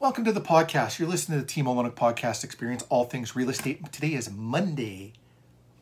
Welcome to the podcast. You're listening to the Team Olyniuk Podcast Experience, all things real estate. Today is Monday,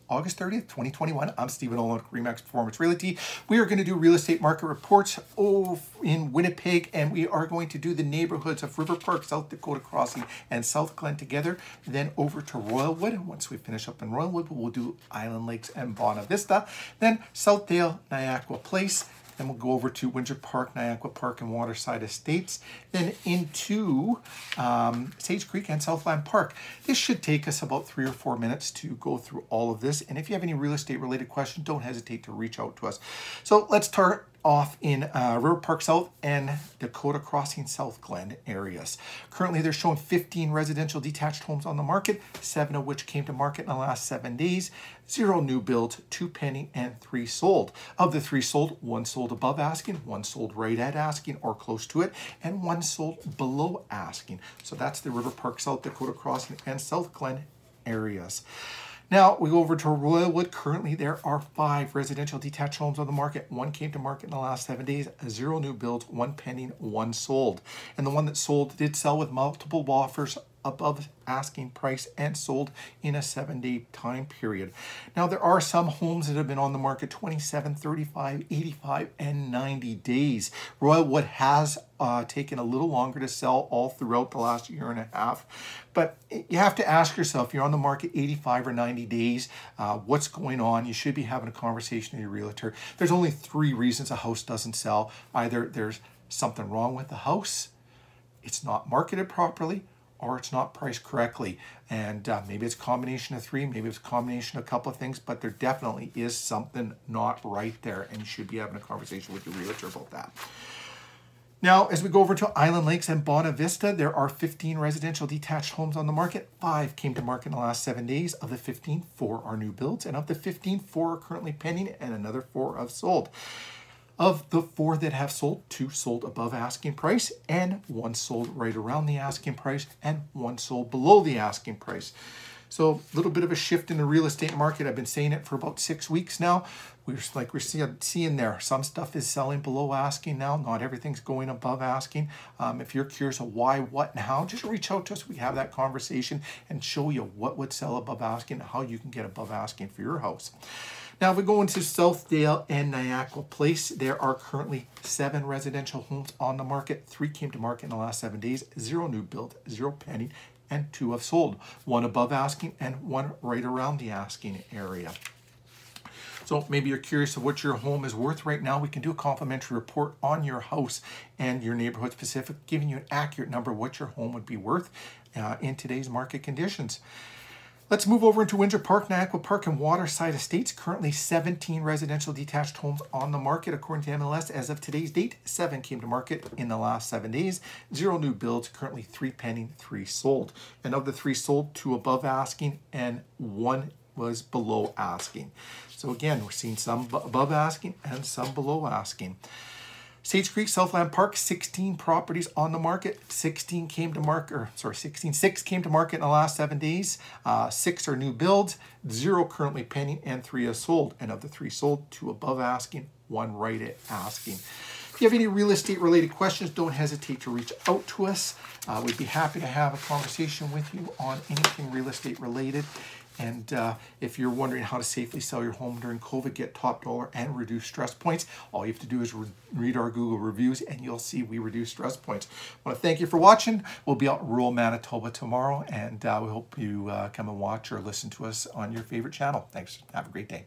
August 30th, 2021. I'm Stephen Olyniuk, Remax Performance Realty. We are going to do real estate market reports in Winnipeg, and we are going to do the neighborhoods of River Park, South Dakota Crossing, and South Glen together. Then over to Royalwood. And once we finish up in Royalwood, we'll do Island Lakes and Bonavista. Then Southdale, Niakwa Place then we'll go over to Windsor Park, Niakwa Park, and Waterside Estates. Then into um, Sage Creek and Southland Park. This should take us about three or four minutes to go through all of this. And if you have any real estate related questions, don't hesitate to reach out to us. So let's start off in uh, River Park South and Dakota Crossing South Glen areas. Currently, they're showing 15 residential detached homes on the market, seven of which came to market in the last seven days. Zero new builds, two pending, and three sold. Of the three sold, one sold above asking, one sold right at asking or close to it, and one sold below asking. So that's the River Park South Dakota Crossing and South Glen areas. Now we go over to Royalwood. Currently, there are five residential detached homes on the market. One came to market in the last seven days, zero new builds, one pending, one sold. And the one that sold did sell with multiple offers above asking price and sold in a seven day time period. Now, there are some homes that have been on the market 27, 35, 85, and 90 days. Royalwood has uh, taken a little longer to sell all throughout the last year and a half. But you have to ask yourself, you're on the market 85 or 90 days, uh, what's going on? You should be having a conversation with your realtor. There's only three reasons a house doesn't sell. Either there's something wrong with the house, it's not marketed properly, or it's not priced correctly. And uh, maybe it's combination of three, maybe it's combination of a couple of things, but there definitely is something not right there, and you should be having a conversation with your realtor about that. Now, as we go over to Island Lakes and Bonavista, there are 15 residential detached homes on the market. Five came to market in the last seven days. Of the 15, four are new builds, and of the 15, four are currently pending, and another four have sold. Of the four that have sold, two sold above asking price, and one sold right around the asking price, and one sold below the asking price. So a little bit of a shift in the real estate market. I've been saying it for about six weeks now. We're like we're seeing, seeing there, some stuff is selling below asking now. Not everything's going above asking. Um, if you're curious of why, what, and how, just reach out to us. We have that conversation and show you what would sell above asking, how you can get above asking for your house. Now, if we go into Southdale and Niakwa Place, there are currently seven residential homes on the market. Three came to market in the last seven days, zero new build, zero pending, and two have sold. One above asking and one right around the asking area. So maybe you're curious of what your home is worth right now. We can do a complimentary report on your house and your neighborhood specific, giving you an accurate number of what your home would be worth uh, in today's market conditions. Let's move over into Windsor Park, Niakwa Park, and Waterside Estates. Currently 17 residential detached homes on the market according to MLS. As of today's date, seven came to market in the last seven days. Zero new builds, currently three pending, three sold. And of the three sold, two above asking and one was below asking. So again, we're seeing some above asking and some below asking. Sage Creek, Southland Park, 16 properties on the market. 16 came to market, or sorry, 16, six came to market in the last seven days. Uh, six are new builds, zero currently pending, and three are sold. And of the three sold, two above asking, one right at asking. If you have any real estate related questions, don't hesitate to reach out to us. Uh, we'd be happy to have a conversation with you on anything real estate related. And uh, if you're wondering how to safely sell your home during COVID, get top dollar and reduce stress points, all you have to do is re read our Google reviews and you'll see we reduce stress points. I want to thank you for watching. We'll be out in rural Manitoba tomorrow and uh, we hope you uh, come and watch or listen to us on your favorite channel. Thanks. Have a great day.